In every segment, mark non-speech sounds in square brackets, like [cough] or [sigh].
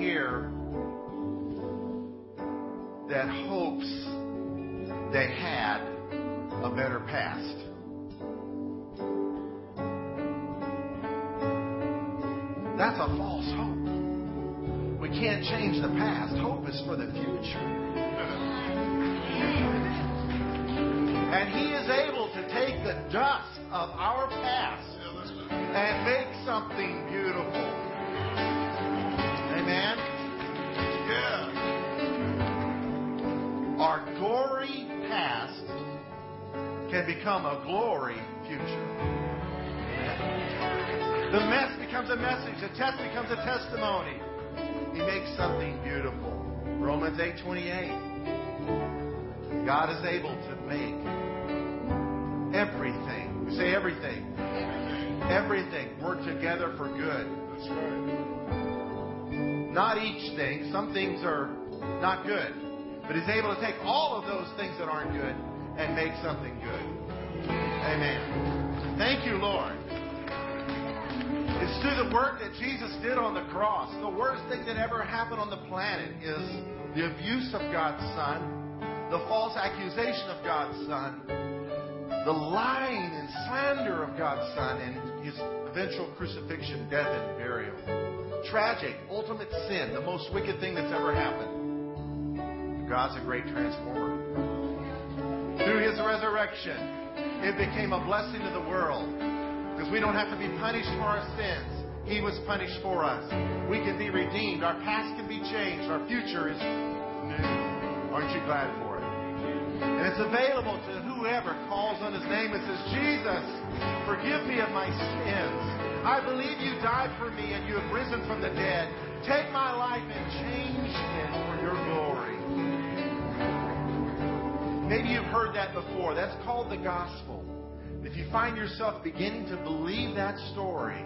here that hopes they had a better past? That's a false hope. We can't change the past. Hope is for the future. And He is able to take the dust of our Our gory past can become a glory future. The mess becomes a message. The test becomes a testimony. He makes something beautiful. Romans 8:28. God is able to make everything. We say everything. Everything work together for good. That's right. Not each thing. Some things are not good. But He's able to take all of those things that aren't good and make something good. Amen. Thank you, Lord. It's through the work that Jesus did on the cross. The worst thing that ever happened on the planet is the abuse of God's Son, the false accusation of God's Son, the lying and slander of God's Son, and his eventual crucifixion, death, and burial. Tragic, ultimate sin, the most wicked thing that's ever happened. God's a great transformer. Through his resurrection, it became a blessing to the world because we don't have to be punished for our sins. He was punished for us. We can be redeemed. Our past can be changed. Our future is new. Aren't you glad for it? And it's available to whoever calls on his name and says, Jesus, forgive me of my sins. I believe you died for me and you have risen from the dead. Take my life and change it for your glory. Maybe you've heard that before. That's called the gospel. If you find yourself beginning to believe that story,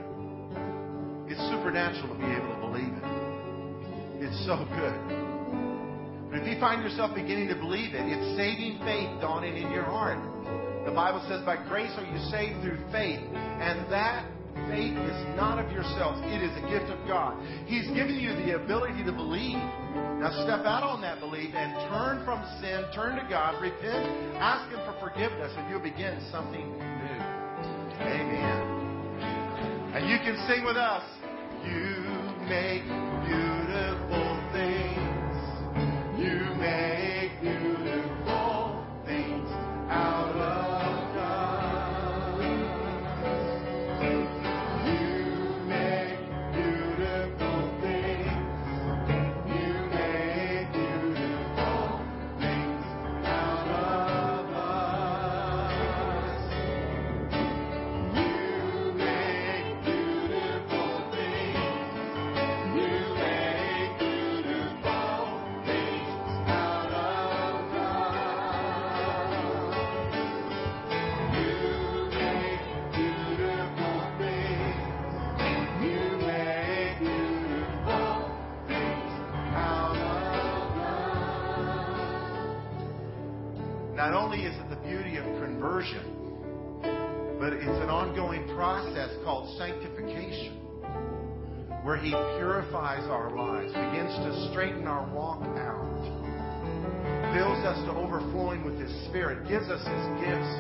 it's supernatural to be able to believe it. It's so good. But if you find yourself beginning to believe it, it's saving faith dawning in your heart. The Bible says, by grace are you saved through faith. And that faith is not of yourselves, it is a gift of God. He's given you the ability to believe. Now step out on that belief and turn from sin, turn to God, repent, ask Him for forgiveness, and you'll begin something new. Amen. And you can sing with us. You make beautiful where He purifies our lives, begins to straighten our walk out, fills us to overflowing with His Spirit, gives us His gifts,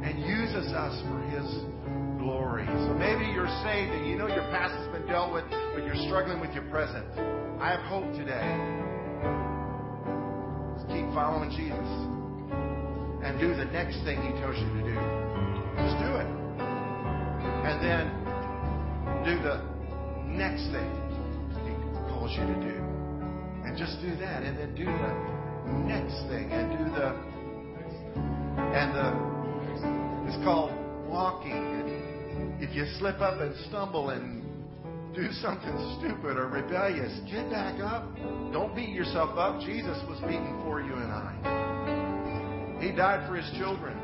and uses us for His glory. So maybe you're saved and you know your past has been dealt with, but you're struggling with your present. I have hope today. Just keep following Jesus and do the next thing He tells you to do. Just do it. And then do the next thing He calls you to do. And just do that. And then do the next thing. And do the. And the. It's called walking. And if you slip up and stumble and do [laughs] something stupid or rebellious, get back up. Don't beat yourself up. Jesus was beaten for you and I. He died for his children.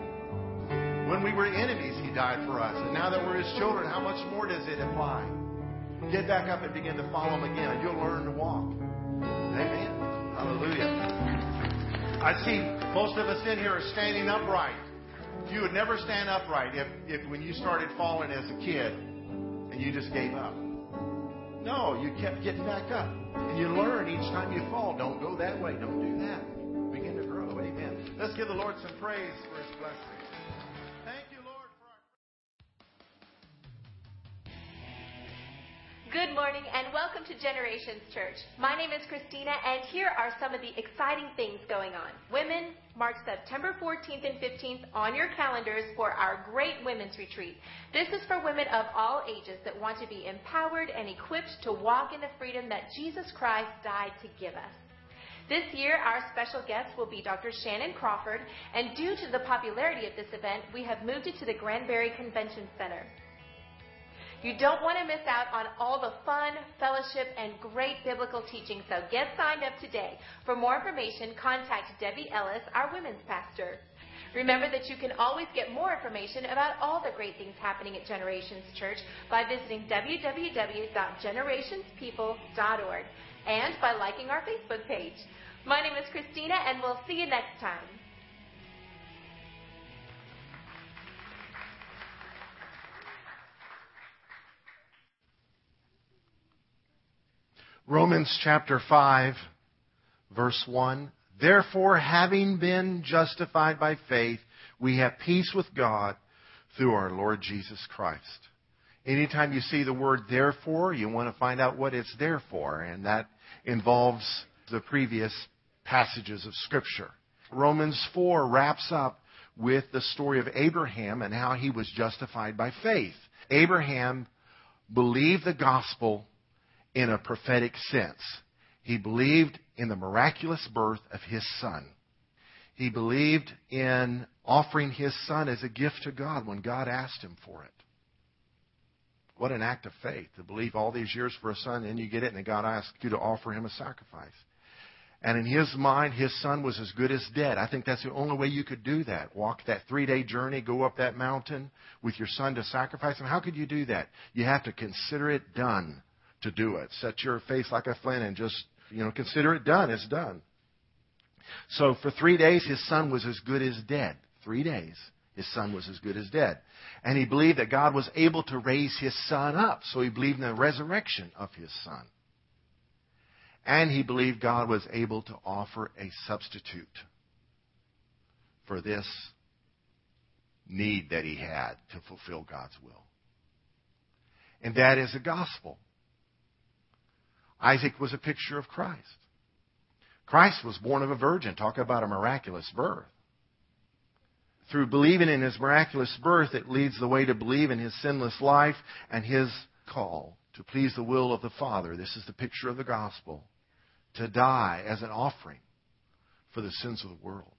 When we were enemies, he died for us. And now that we're his children, how much more does it apply? Get back up and begin to follow him again, and you'll learn to walk. Amen. Hallelujah. I see most of us in here are standing upright. You would never stand upright if, if when you started falling as a kid and you just gave up. No, you kept getting back up. And you learn each time you fall. Don't go that way. Don't do that. Begin to grow. Amen. Let's give the Lord some praise for his blessing. Good morning and welcome to Generations Church. My name is Christina and here are some of the exciting things going on. Women, mark September 14th and 15th on your calendars for our great women's retreat. This is for women of all ages that want to be empowered and equipped to walk in the freedom that Jesus Christ died to give us. This year, our special guest will be Dr. Shannon Crawford, and due to the popularity of this event, we have moved it to the Granbury Convention Center. You don't want to miss out on all the fun, fellowship, and great biblical teaching, so get signed up today. For more information, contact Debbie Ellis, our women's pastor. Remember that you can always get more information about all the great things happening at Generations Church by visiting www.generationspeople.org and by liking our Facebook page. My name is Christina, and we'll see you next time. Romans chapter 5, verse 1. Therefore, having been justified by faith, we have peace with God through our Lord Jesus Christ. Anytime you see the word therefore, you want to find out what it's there for, and that involves the previous passages of Scripture. Romans 4 wraps up with the story of Abraham and how he was justified by faith. Abraham believed the gospel in a prophetic sense. He believed in the miraculous birth of his son. He believed in offering his son as a gift to God when God asked him for it. What an act of faith to believe all these years for a son, and you get it, and God asks you to offer him a sacrifice. And in his mind, his son was as good as dead. I think that's the only way you could do that. Walk that three day journey, go up that mountain with your son to sacrifice him. How could you do that? You have to consider it done to do it. Set your face like a flint and just, you know, consider it done. It's done. So for three days, his son was as good as dead. Three days, his son was as good as dead. And he believed that God was able to raise his son up. So he believed in the resurrection of his son. And he believed God was able to offer a substitute for this need that he had to fulfill God's will. And that is the gospel. Isaac was a picture of Christ. Christ was born of a virgin. Talk about a miraculous birth. Through believing in his miraculous birth, it leads the way to believe in his sinless life and his call to please the will of the Father. This is the picture of the gospel. To die as an offering for the sins of the world.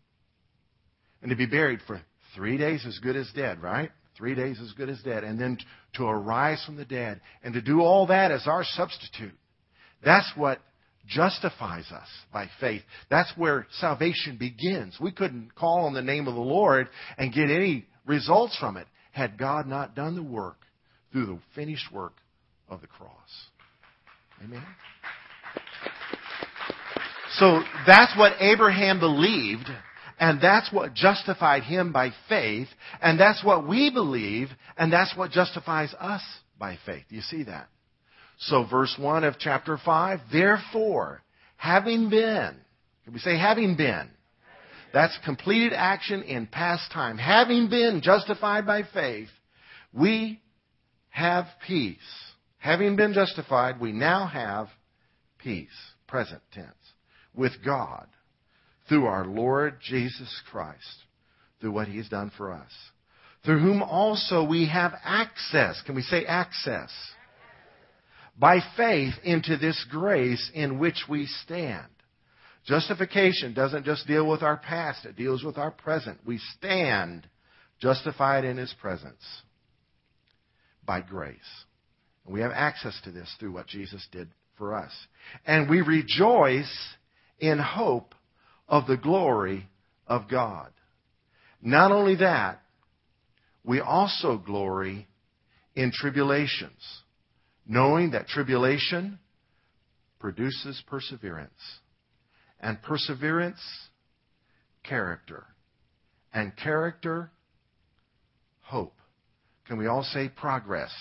And to be buried for three days as good as dead, right? Three days as good as dead. And then to arise from the dead. And to do all that as our substitute. That's what justifies us by faith. That's where salvation begins. We couldn't call on the name of the Lord and get any results from it had God not done the work through the finished work of the cross. Amen. So that's what Abraham believed, and that's what justified him by faith, and that's what we believe, and that's what justifies us by faith. Do you see that? So verse 1 of chapter 5, therefore, having been, can we say having been? That's completed action in past time. Having been justified by faith, we have peace. Having been justified, we now have peace, present tense, with God through our Lord Jesus Christ, through what He's done for us. Through whom also we have access. Can we say access? By faith into this grace in which we stand. Justification doesn't just deal with our past, it deals with our present. We stand justified in His presence by grace. And we have access to this through what Jesus did for us. And we rejoice in hope of the glory of God. Not only that, we also glory in tribulations knowing that tribulation produces perseverance, and perseverance, character, and character, hope. Can we all say progress?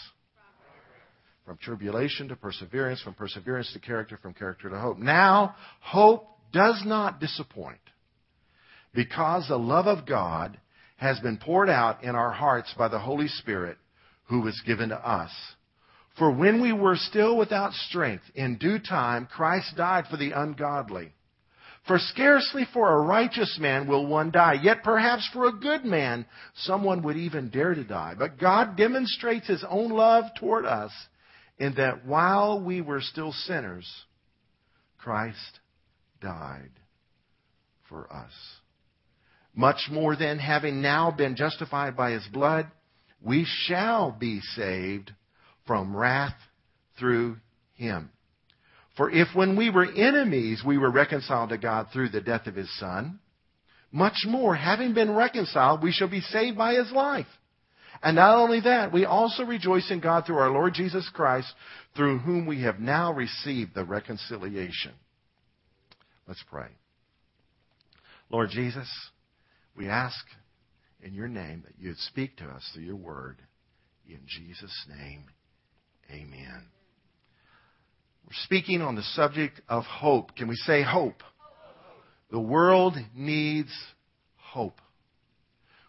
from tribulation to perseverance, from perseverance to character, from character to hope. Now, hope does not disappoint because the love of God has been poured out in our hearts by the Holy Spirit who was given to us. For when we were still without strength, in due time Christ died for the ungodly. For scarcely for a righteous man will one die, yet perhaps for a good man someone would even dare to die. But God demonstrates his own love toward us in that while we were still sinners, Christ died for us. Much more than having now been justified by his blood, we shall be saved from wrath through him. For if when we were enemies we were reconciled to God through the death of his Son, much more, having been reconciled, we shall be saved by his life. And not only that, we also rejoice in God through our Lord Jesus Christ, through whom we have now received the reconciliation. Let's pray. Lord Jesus, we ask in your name that you'd speak to us through your word. In Jesus' name, amen. We're speaking on the subject of hope. Can we say hope? The world needs hope.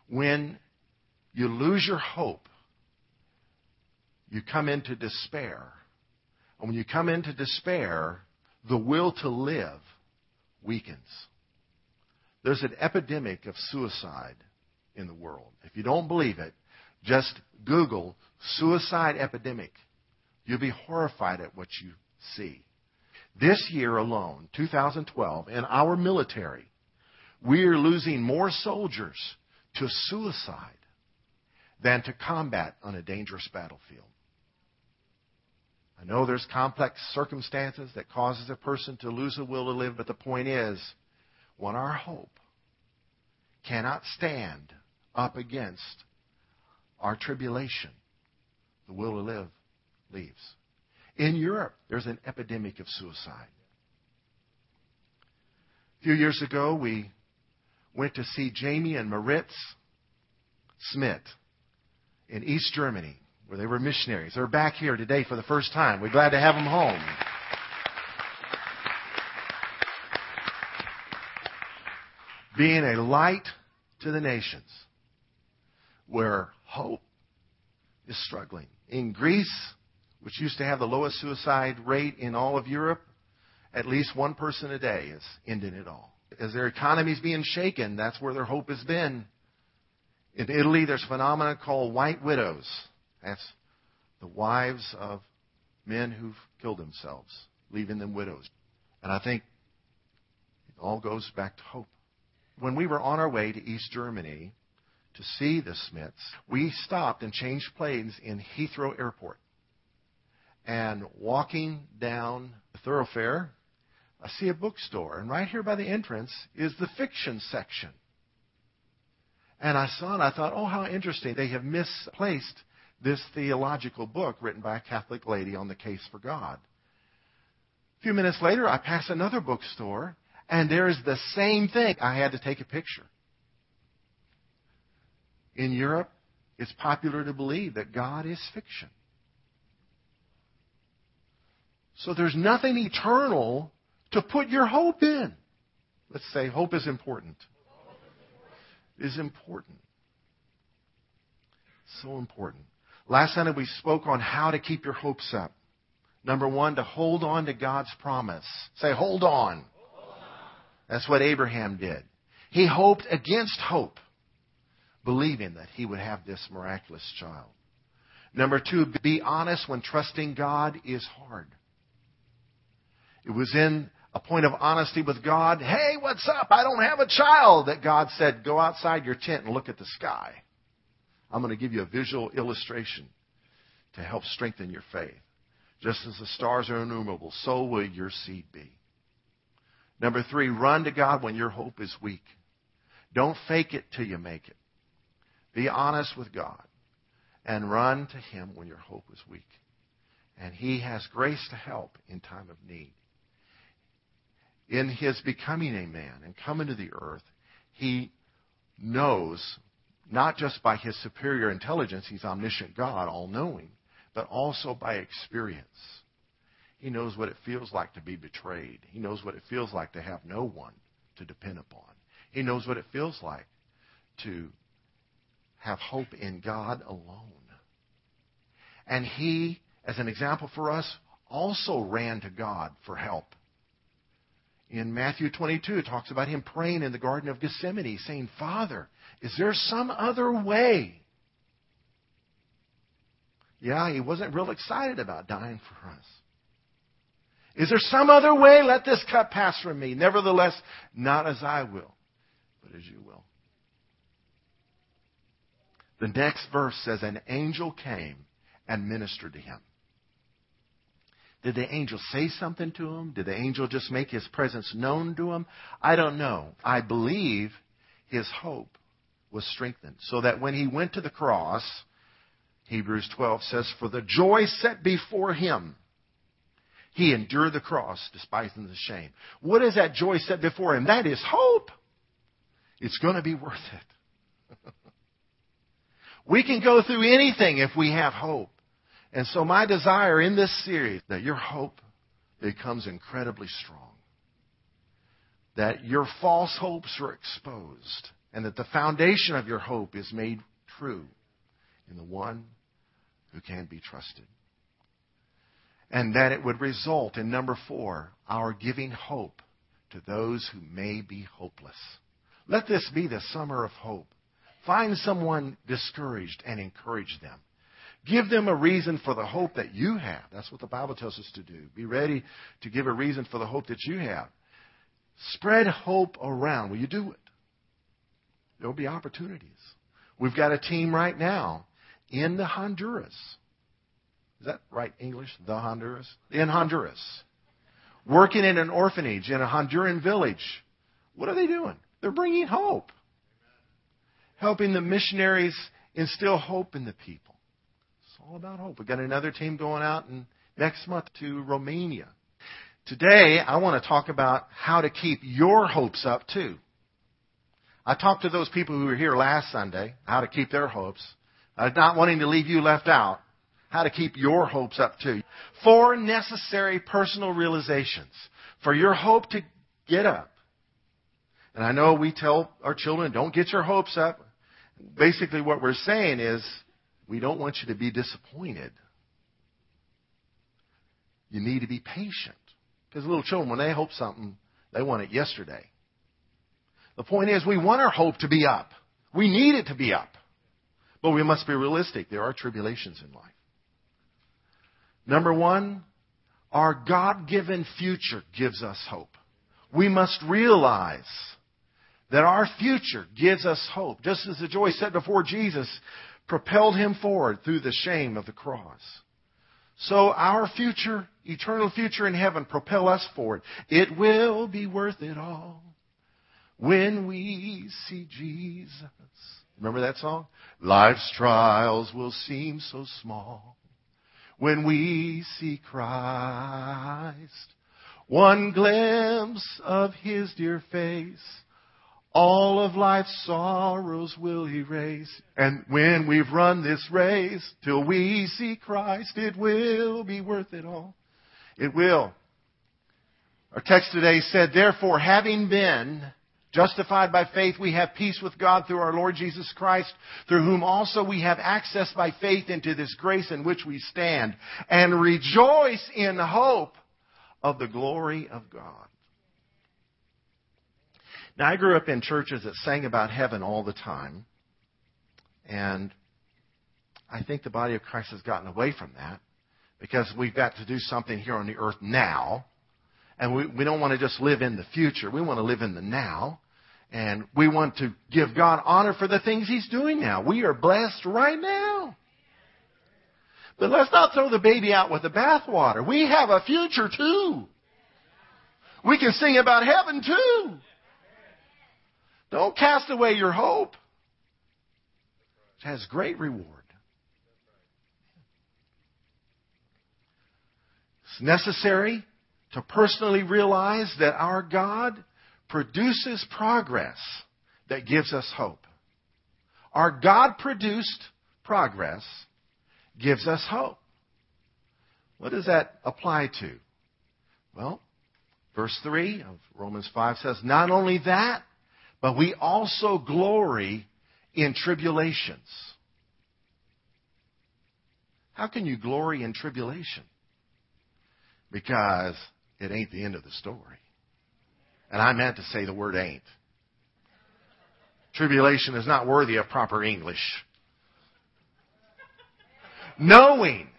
When you lose your hope, you come into despair. And when you come into despair, the will to live weakens. There's an epidemic of suicide in the world. If you don't believe it, just Google suicide epidemic. You'll be horrified at what you see. This year alone, 2012, in our military, we are losing more soldiers to suicide than to combat on a dangerous battlefield. I know there's complex circumstances that causes a person to lose the will to live, but the point is, when our hope cannot stand up against our tribulation, the will to live leaves. In Europe, there's an epidemic of suicide. A few years ago, we went to see Jamie and Maritz Schmidt in East Germany, where they were missionaries. They're back here today for the first time. We're glad to have them home. Being a light to the nations where hope is struggling. In Greece, which used to have the lowest suicide rate in all of Europe, at least one person a day is ending it all. As their economy is being shaken, that's where their hope has been. In Italy, there's a phenomenon called white widows. That's the wives of men who've killed themselves, leaving them widows. And I think it all goes back to hope. When we were on our way to East Germany to see the Schmidts, we stopped and changed planes in Heathrow Airport. And walking down the thoroughfare, I see a bookstore. And right here by the entrance is the fiction section. And I saw it, I thought, oh, how interesting. They have misplaced this theological book written by a Catholic lady on the case for God. A few minutes later, I pass another bookstore, and there is the same thing. I had to take a picture. In Europe, it's popular to believe that God is fiction. So there's nothing eternal to put your hope in. Let's say hope is important is important. So important. Last Sunday we spoke on how to keep your hopes up. Number one, to hold on to God's promise. Say, hold on. That's what Abraham did. He hoped against hope, believing that he would have this miraculous child. Number two, be honest when trusting God is hard. It was in a point of honesty with God. Hey, what's up? I don't have a child. That God said, go outside your tent and look at the sky. I'm going to give you a visual illustration to help strengthen your faith. Just as the stars are innumerable, so will your seed be. Number three, run to God when your hope is weak. Don't fake it till you make it. Be honest with God and run to Him when your hope is weak. And He has grace to help in time of need in his becoming a man and coming to the earth, he knows, not just by his superior intelligence, he's omniscient God, all knowing, but also by experience. He knows what it feels like to be betrayed. He knows what it feels like to have no one to depend upon. He knows what it feels like to have hope in God alone. And he, as an example for us, also ran to God for help. In Matthew 22, it talks about him praying in the Garden of Gethsemane, saying, Father, is there some other way? Yeah, he wasn't real excited about dying for us. Is there some other way? Let this cup pass from me. Nevertheless, not as I will, but as you will. The next verse says, An angel came and ministered to him. Did the angel say something to him? Did the angel just make his presence known to him? I don't know. I believe his hope was strengthened so that when he went to the cross, Hebrews 12 says, For the joy set before him, he endured the cross, despising the shame. What is that joy set before him? That is hope. It's going to be worth it. [laughs] we can go through anything if we have hope. And so my desire in this series that your hope becomes incredibly strong. That your false hopes are exposed and that the foundation of your hope is made true in the one who can be trusted. And that it would result in number four, our giving hope to those who may be hopeless. Let this be the summer of hope. Find someone discouraged and encourage them. Give them a reason for the hope that you have. That's what the Bible tells us to do. Be ready to give a reason for the hope that you have. Spread hope around. Will you do it? There will be opportunities. We've got a team right now in the Honduras. Is that right English? The Honduras? In Honduras. Working in an orphanage in a Honduran village. What are they doing? They're bringing hope. Helping the missionaries instill hope in the people. All about hope. We've got another team going out in, next month to Romania. Today, I want to talk about how to keep your hopes up too. I talked to those people who were here last Sunday, how to keep their hopes. Uh, not wanting to leave you left out. How to keep your hopes up too. Four necessary personal realizations for your hope to get up. And I know we tell our children, don't get your hopes up. Basically, what we're saying is, we don't want you to be disappointed. You need to be patient. Because little children, when they hope something, they want it yesterday. The point is, we want our hope to be up. We need it to be up. But we must be realistic. There are tribulations in life. Number one, our God given future gives us hope. We must realize that our future gives us hope. Just as the joy set before Jesus propelled him forward through the shame of the cross. So our future, eternal future in heaven, propel us forward. It will be worth it all when we see Jesus. Remember that song? Life's trials will seem so small when we see Christ. One glimpse of His dear face, all of life's sorrows will erase. And when we've run this race, till we see Christ, it will be worth it all. It will. Our text today said, therefore, having been Justified by faith, we have peace with God through our Lord Jesus Christ, through whom also we have access by faith into this grace in which we stand, and rejoice in hope of the glory of God. Now, I grew up in churches that sang about heaven all the time, and I think the body of Christ has gotten away from that because we've got to do something here on the earth now. And we, we don't want to just live in the future. We want to live in the now. And we want to give God honor for the things He's doing now. We are blessed right now. But let's not throw the baby out with the bathwater. We have a future too. We can sing about heaven too. Don't cast away your hope. It has great reward. It's necessary to personally realize that our God produces progress that gives us hope. Our God produced progress gives us hope. What does that apply to? Well, verse 3 of Romans 5 says, Not only that, but we also glory in tribulations. How can you glory in tribulation? Because it ain't the end of the story. And I meant to say the word ain't. Tribulation is not worthy of proper English. Knowing,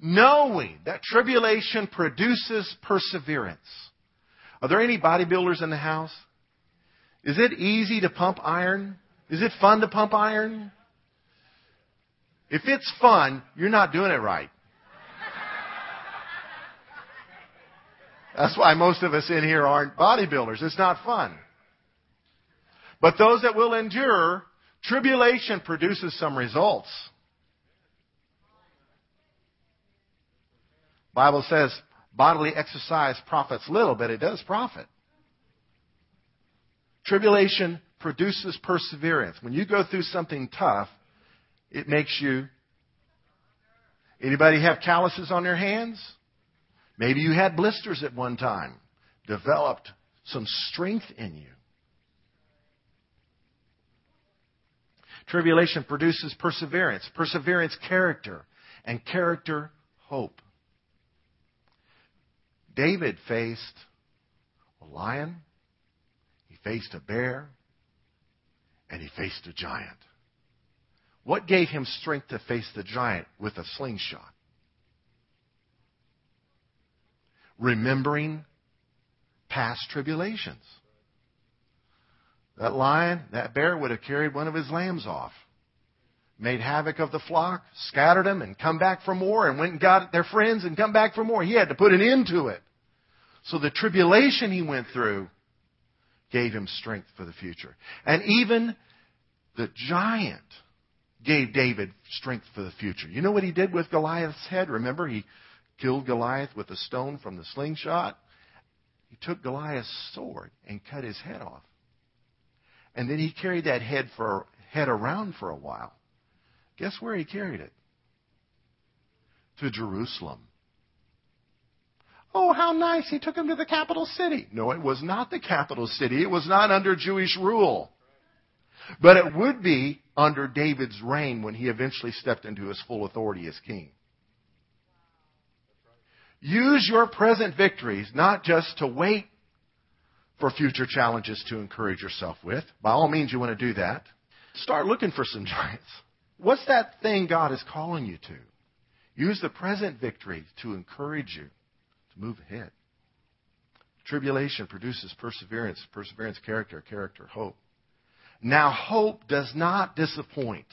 knowing that tribulation produces perseverance. Are there any bodybuilders in the house? Is it easy to pump iron? Is it fun to pump iron? If it's fun, you're not doing it right. That's why most of us in here aren't bodybuilders. It's not fun. But those that will endure, tribulation produces some results. Bible says bodily exercise profits little, but it does profit. Tribulation produces perseverance. When you go through something tough, it makes you. Anybody have calluses on their hands? Maybe you had blisters at one time. Developed some strength in you. Tribulation produces perseverance. Perseverance, character. And character, hope. David faced a lion, faced a bear, and he faced a giant. What gave him strength to face the giant with a slingshot? Remembering past tribulations. That lion, that bear would have carried one of his lambs off, made havoc of the flock, scattered them, and come back for more, and went and got their friends and come back for more. He had to put an end to it. So the tribulation he went through gave him strength for the future. And even the giant gave David strength for the future. You know what he did with Goliath's head? Remember, he killed Goliath with a stone from the slingshot. He took Goliath's sword and cut his head off. And then he carried that head for head around for a while. Guess where he carried it? To Jerusalem. Oh, how nice. He took him to the capital city. No, it was not the capital city. It was not under Jewish rule. But it would be under David's reign when he eventually stepped into his full authority as king. Use your present victories not just to wait for future challenges to encourage yourself with. By all means, you want to do that. Start looking for some [laughs] giants. What's that thing God is calling you to? Use the present victory to encourage you to move ahead. Tribulation produces perseverance, perseverance, character, character, hope. Now, hope does not disappoint.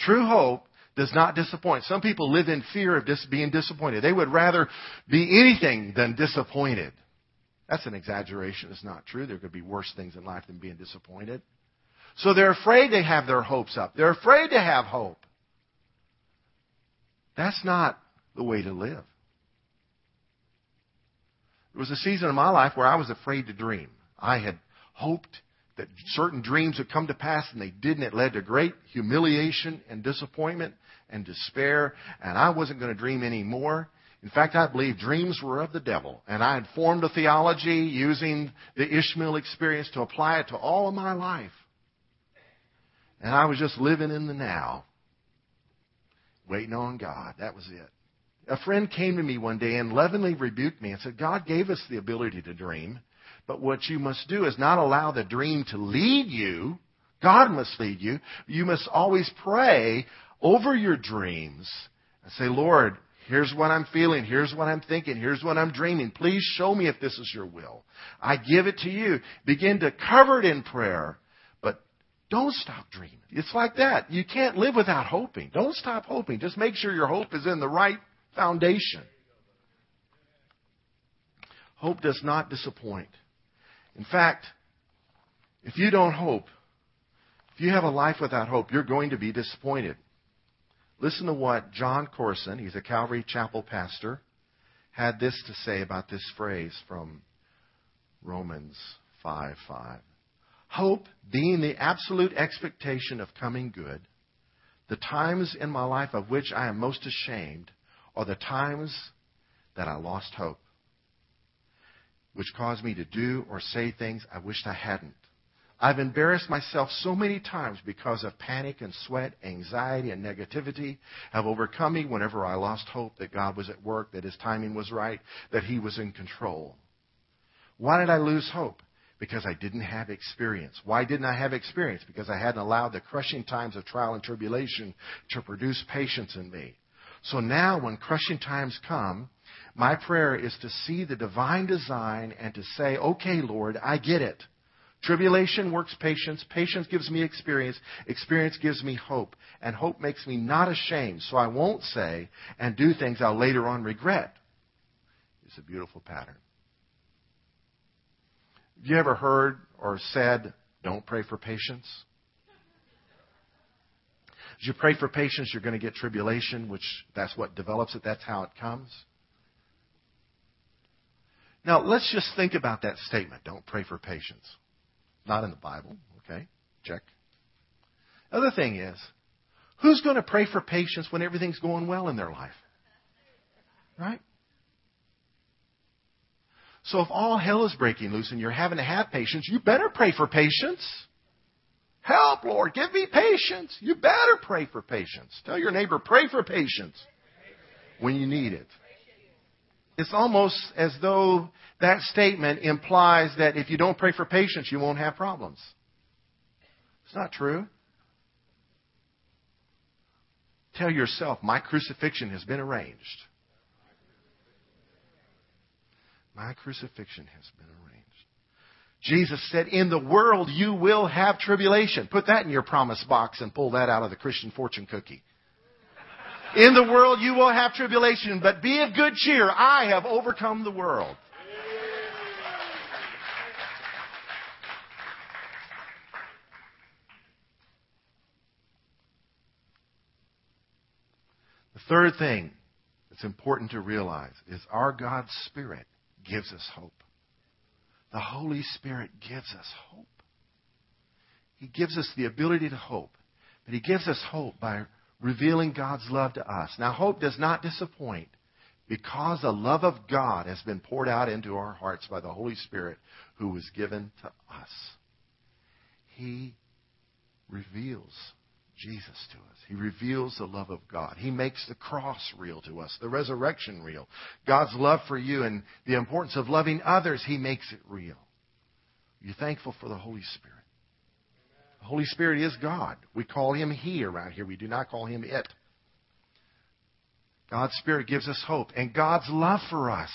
True hope does not disappoint. Some people live in fear of dis- being disappointed. They would rather be anything than disappointed. That's an exaggeration. It's not true. There could be worse things in life than being disappointed. So they're afraid to have their hopes up. They're afraid to have hope. That's not the way to live. There was a season in my life where I was afraid to dream. I had hoped that certain dreams would come to pass and they didn't. It led to great humiliation and disappointment and despair, and I wasn't going to dream anymore. In fact, I believe dreams were of the devil, and I had formed a theology using the Ishmael experience to apply it to all of my life. And I was just living in the now, waiting on God. That was it. A friend came to me one day and lovingly rebuked me and said, God gave us the ability to dream. But what you must do is not allow the dream to lead you. God must lead you. You must always pray over your dreams and say, Lord, here's what I'm feeling. Here's what I'm thinking. Here's what I'm dreaming. Please show me if this is your will. I give it to you. Begin to cover it in prayer. But don't stop dreaming. It's like that. You can't live without hoping. Don't stop hoping. Just make sure your hope is in the right foundation. Hope does not disappoint. In fact, if you don't hope, if you have a life without hope, you're going to be disappointed. Listen to what Jon Courson, he's a Calvary Chapel pastor, had this to say about this phrase from Romans 5 5. Hope being the absolute expectation of coming good, the times in my life of which I am most ashamed are the times that I lost hope, which caused me to do or say things I wished I hadn't. I've embarrassed myself so many times because of panic and sweat, anxiety and negativity have overcome me whenever I lost hope that God was at work, that His timing was right, that He was in control. Why did I lose hope? Because I didn't have experience. Why didn't I have experience? Because I hadn't allowed the crushing times of trial and tribulation to produce patience in me. So now when crushing times come, my prayer is to see the divine design and to say, okay, Lord, I get it. Tribulation works patience. Patience gives me experience. Experience gives me hope. And hope makes me not ashamed. So I won't say and do things I'll later on regret. It's a beautiful pattern. Have you ever heard or said, don't pray for patience? As you pray for patience, you're going to get tribulation, which that's what develops it. That's how it comes. Now, let's just think about that statement. Don't pray for patience. Not in the Bible. Okay, check. Other thing is, who's going to pray for patience when everything's going well in their life? Right? So if all hell is breaking loose and you're having to have patience, you better pray for patience. Help, Lord, give me patience. You better pray for patience. Tell your neighbor, pray for patience when you need it. It's almost as though that statement implies that if you don't pray for patience, you won't have problems. It's not true. Tell yourself, my crucifixion has been arranged. My crucifixion has been arranged. Jesus said, In the world you will have tribulation. Put that in your promise box and pull that out of the Christian fortune cookie. In the world you will have tribulation, but be of good cheer. I have overcome the world. The third thing that's important to realize is our God's Spirit gives us hope. The Holy Spirit gives us hope. He gives us the ability to hope, but He gives us hope by revealing God's love to us. Now, hope does not disappoint because the love of God has been poured out into our hearts by the Holy Spirit who was given to us. He reveals Jesus to us. He reveals the love of God. He makes the cross real to us, the resurrection real. God's love for you and the importance of loving others, He makes it real. Are you thankful for the Holy Spirit? The Holy Spirit is God. We call Him He around here. We do not call Him it. God's Spirit gives us hope, and God's love for us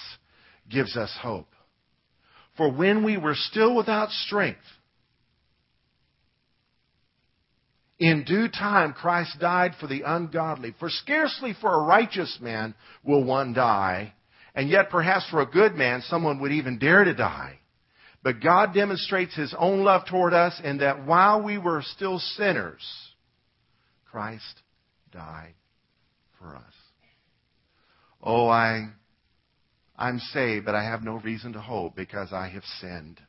gives us hope. For when we were still without strength, In due time, Christ died for the ungodly. For scarcely for a righteous man will one die, and yet perhaps for a good man someone would even dare to die. But God demonstrates His own love toward us in that while we were still sinners, Christ died for us. Oh, I, I'm saved, but I have no reason to hope because I have sinned.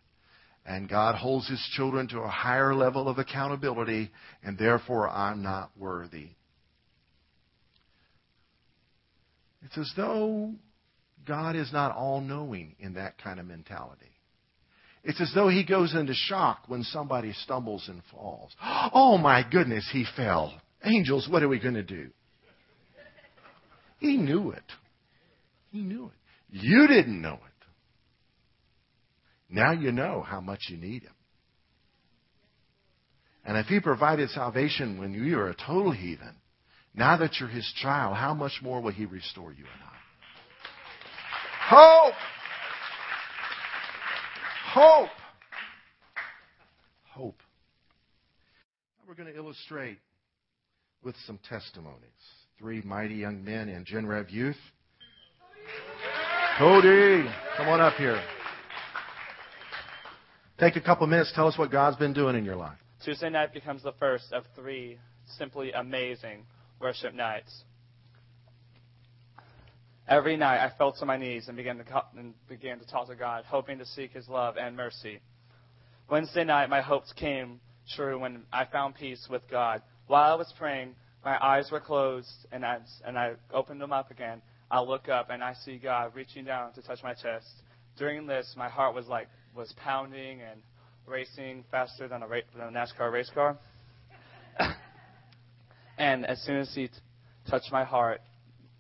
And God holds His children to a higher level of accountability, and therefore I'm not worthy. It's as though God is not all knowing in that kind of mentality. It's as though He goes into shock when somebody stumbles and falls. [gasps] Oh my goodness, he fell. Angels, what are we going to do? He knew it. He knew it. You didn't know it. Now you know how much you need Him. And if He provided salvation when you were a total heathen, now that you're His child, how much more will He restore you and I? Hope! Hope! Hope. Now we're going to illustrate with some testimonies. Three mighty young men in Gen Rev Youth. Cody, come on up here. Take a couple minutes. Tell us what God's been doing in your life. Tuesday night becomes the first of three simply amazing worship nights. Every night I fell to my knees and began to, and began to talk to God, hoping to seek His love and mercy. Wednesday night, my hopes came true when I found peace with God. While I was praying, my eyes were closed, and I, and I opened them up again. I look up and I see God reaching down to touch my chest. During this, my heart was like was pounding and racing faster than a, than a NASCAR race car. [laughs] and as soon as He t- touched my heart,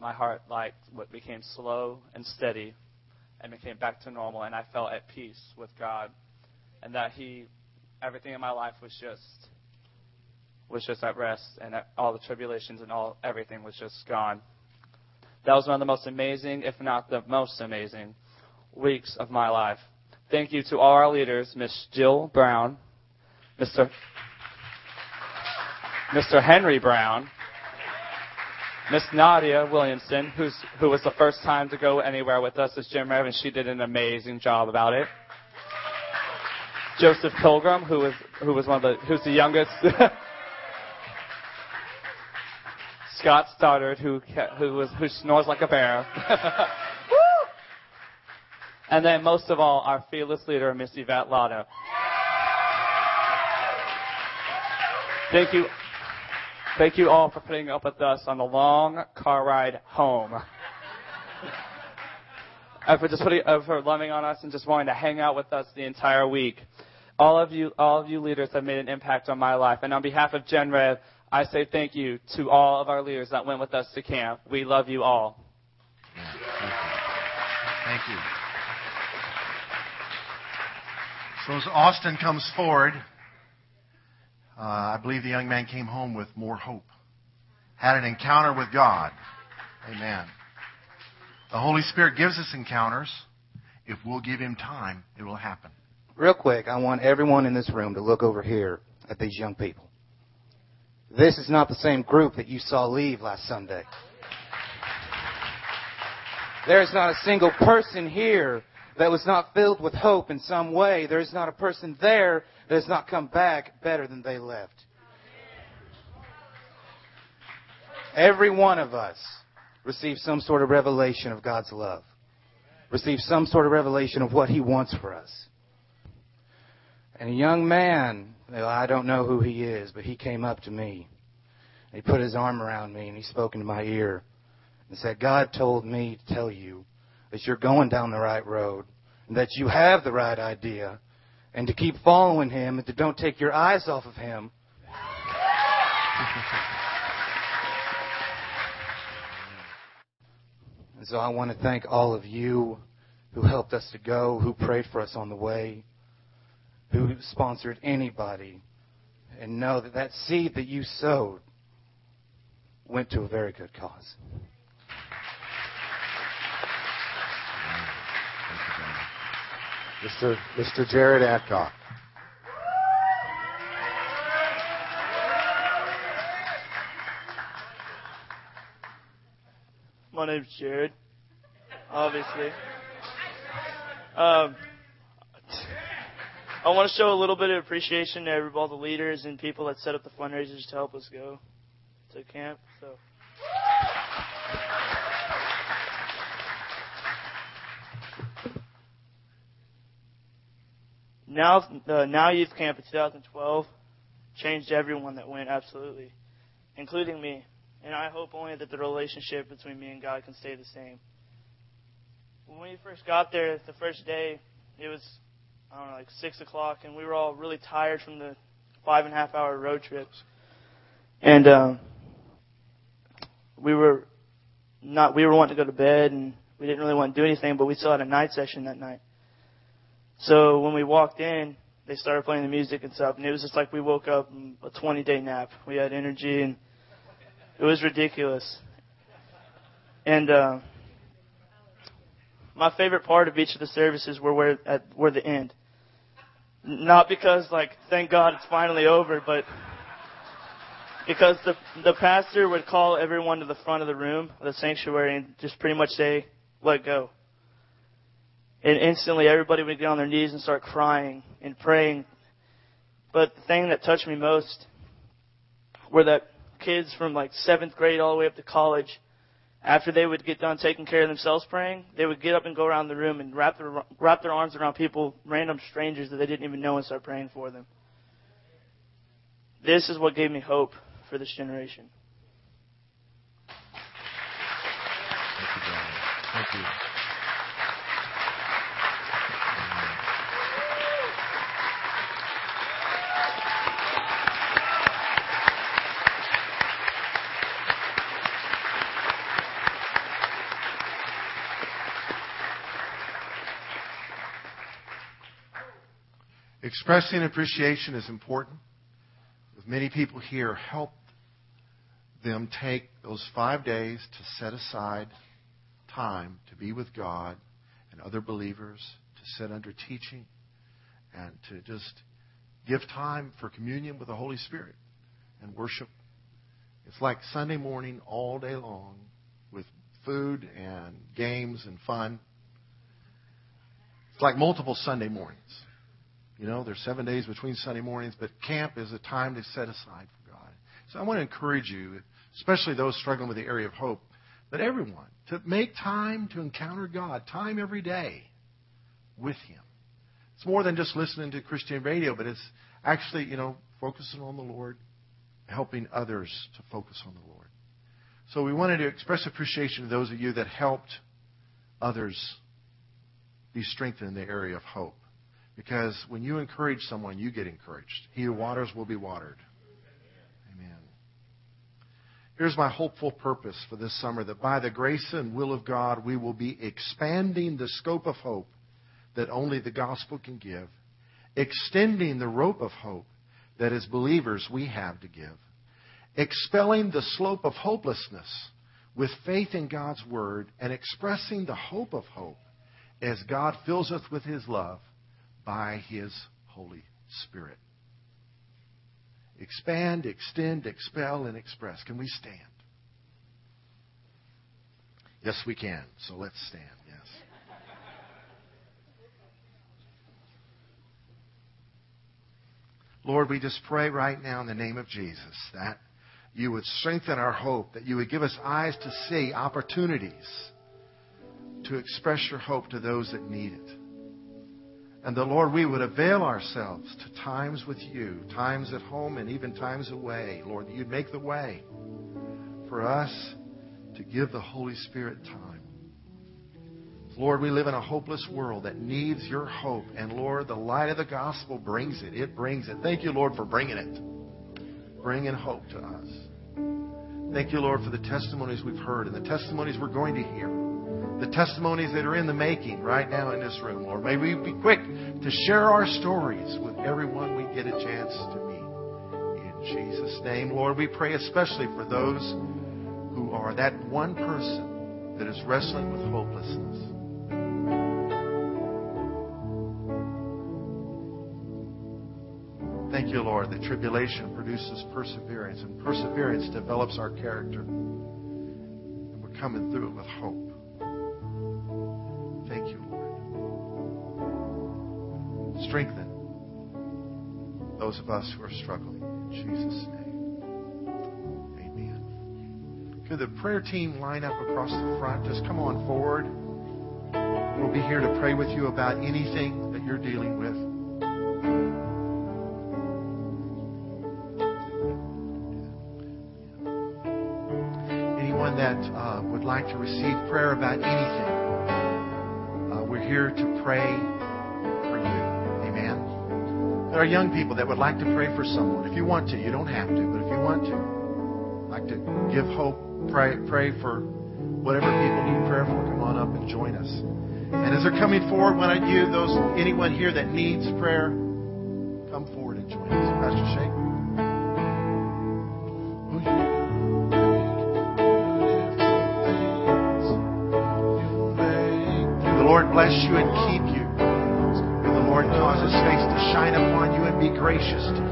my heart like what became slow and steady, and became back to normal, and I felt at peace with God, and that He, everything in my life was just was just at rest, and all the tribulations and all everything was just gone. That was one of the most amazing, if not the most amazing, weeks of my life. Thank you to all our leaders, Miss Jill Brown, Mr. Mr. Henry Brown, Miss Nadia Williamson, who's, who was the first time to go anywhere with us as Gen Rev, and she did an amazing job about it. Joseph Pilgrim, who was who was one of the who's the youngest [laughs] Scott Stoddard, who who was who snores like a bear. [laughs] and then most of all, our fearless leader, Miss Yvette Lotto. Thank you. Thank you all for putting up with us on the long car ride home. and for just putting, uh, for loving on us and just wanting to hang out with us the entire week. All of you, all of you leaders have made an impact on my life. And on behalf of Gen Rev, I say thank you to all of our leaders that went with us to camp. We love you all. Yeah, thank, you. thank you. So as Austin comes forward, uh, I believe the young man came home with more hope, had an encounter with God. Amen. The Holy Spirit gives us encounters. If we'll give Him time, it will happen. Real quick, I want everyone in this room to look over here at these young people. This is not the same group that you saw leave last Sunday. There is not a single person here that was not filled with hope in some way. There is not a person there that has not come back better than they left. Every one of us received some sort of revelation of God's love, received some sort of revelation of what He wants for us. And a young man I don't know who he is, but he came up to me. He put his arm around me and he spoke into my ear and said, God told me to tell you that you're going down the right road and that you have the right idea and to keep following him and to don't take your eyes off of him. [laughs] and so I want to thank all of you who helped us to go, who prayed for us on the way who sponsored anybody and know that that seed that you sowed went to a very good cause. Mr. Mr. Jared Atcock. My name's Jared, obviously. Um, I want to show a little bit of appreciation to all the leaders and people that set up the fundraisers to help us go to camp. So. Now, uh, now youth camp in 2012 changed everyone that went absolutely, including me. And I hope only that the relationship between me and God can stay the same. When we first got there, the first day, it was I don't know, like six o'clock, and we were all really tired from the five and a half hour road trips, and um, we were not we were wanting to go to bed, and we didn't really want to do anything, but we still had a night session that night. So when we walked in, they started playing the music and stuff, and it was just like we woke up a 20 day nap. We had energy, and it was ridiculous. And uh, my favorite part of each of the services were where at were the end. Not because like thank God it's finally over, but because the the pastor would call everyone to the front of the room, the sanctuary, and just pretty much say, "Let go." And instantly, everybody would get on their knees and start crying and praying. But the thing that touched me most were that kids from like seventh grade all the way up to college after they would get done taking care of themselves praying, they would get up and go around the room and wrap their wrap their arms around people, random strangers that they didn't even know, and start praying for them. This is what gave me hope for this generation. Thank you, Thank you. Expressing appreciation is important. Many people here, help them take those five days to set aside time to be with God and other believers, to sit under teaching, and to just give time for communion with the Holy Spirit and worship. It's like Sunday morning all day long with food and games and fun. It's like multiple Sunday mornings. You know, there's seven days between Sunday mornings, but camp is a time to set aside for God. So I want to encourage you, especially those struggling with the area of hope, but everyone, to make time to encounter God, time every day with Him. It's more than just listening to Christian radio, but it's actually, you know, focusing on the Lord, helping others to focus on the Lord. So we wanted to express appreciation to those of you that helped others be strengthened in the area of hope. Because when you encourage someone, you get encouraged. He who waters will be watered. Amen. Here's my hopeful purpose for this summer that by the grace and will of God, we will be expanding the scope of hope that only the gospel can give, extending the rope of hope that as believers we have to give, expelling the slope of hopelessness with faith in God's word, and expressing the hope of hope as God fills us with his love by His Holy Spirit. Expand, extend, expel, and express. Can we stand? Yes, we can. So let's stand. Yes. Lord, we just pray right now in the name of Jesus that you would strengthen our hope, that you would give us eyes to see opportunities to express your hope to those that need it. And the Lord, we would avail ourselves to times with you, times at home and even times away. Lord, that you'd make the way for us to give the Holy Spirit time. Lord, we live in a hopeless world that needs your hope. And Lord, the light of the gospel brings it. It brings it. Thank you, Lord, for bringing it. Bringing hope to us. Thank you, Lord, for the testimonies we've heard and the testimonies we're going to hear. The testimonies that are in the making right now in this room, Lord. May we be quick to share our stories with everyone we get a chance to meet. In Jesus' name, Lord, we pray especially for those who are that one person that is wrestling with hopelessness. Thank you, Lord, that tribulation produces perseverance, and perseverance develops our character. And we're coming through it with hope. Strengthen those of us who are struggling. In Jesus' name. Amen. Could the prayer team line up across the front? Just come on forward. We'll be here to pray with you about anything that you're dealing with. Anyone that uh, would like to receive prayer about anything, uh, we're here to pray. There are young people that would like to pray for someone. If you want to, you don't have to, but if you want to, like to give hope, pray, pray for whatever people need prayer for, come on up and join us. And as they're coming forward, why don't you, those anyone here that needs prayer, gracious to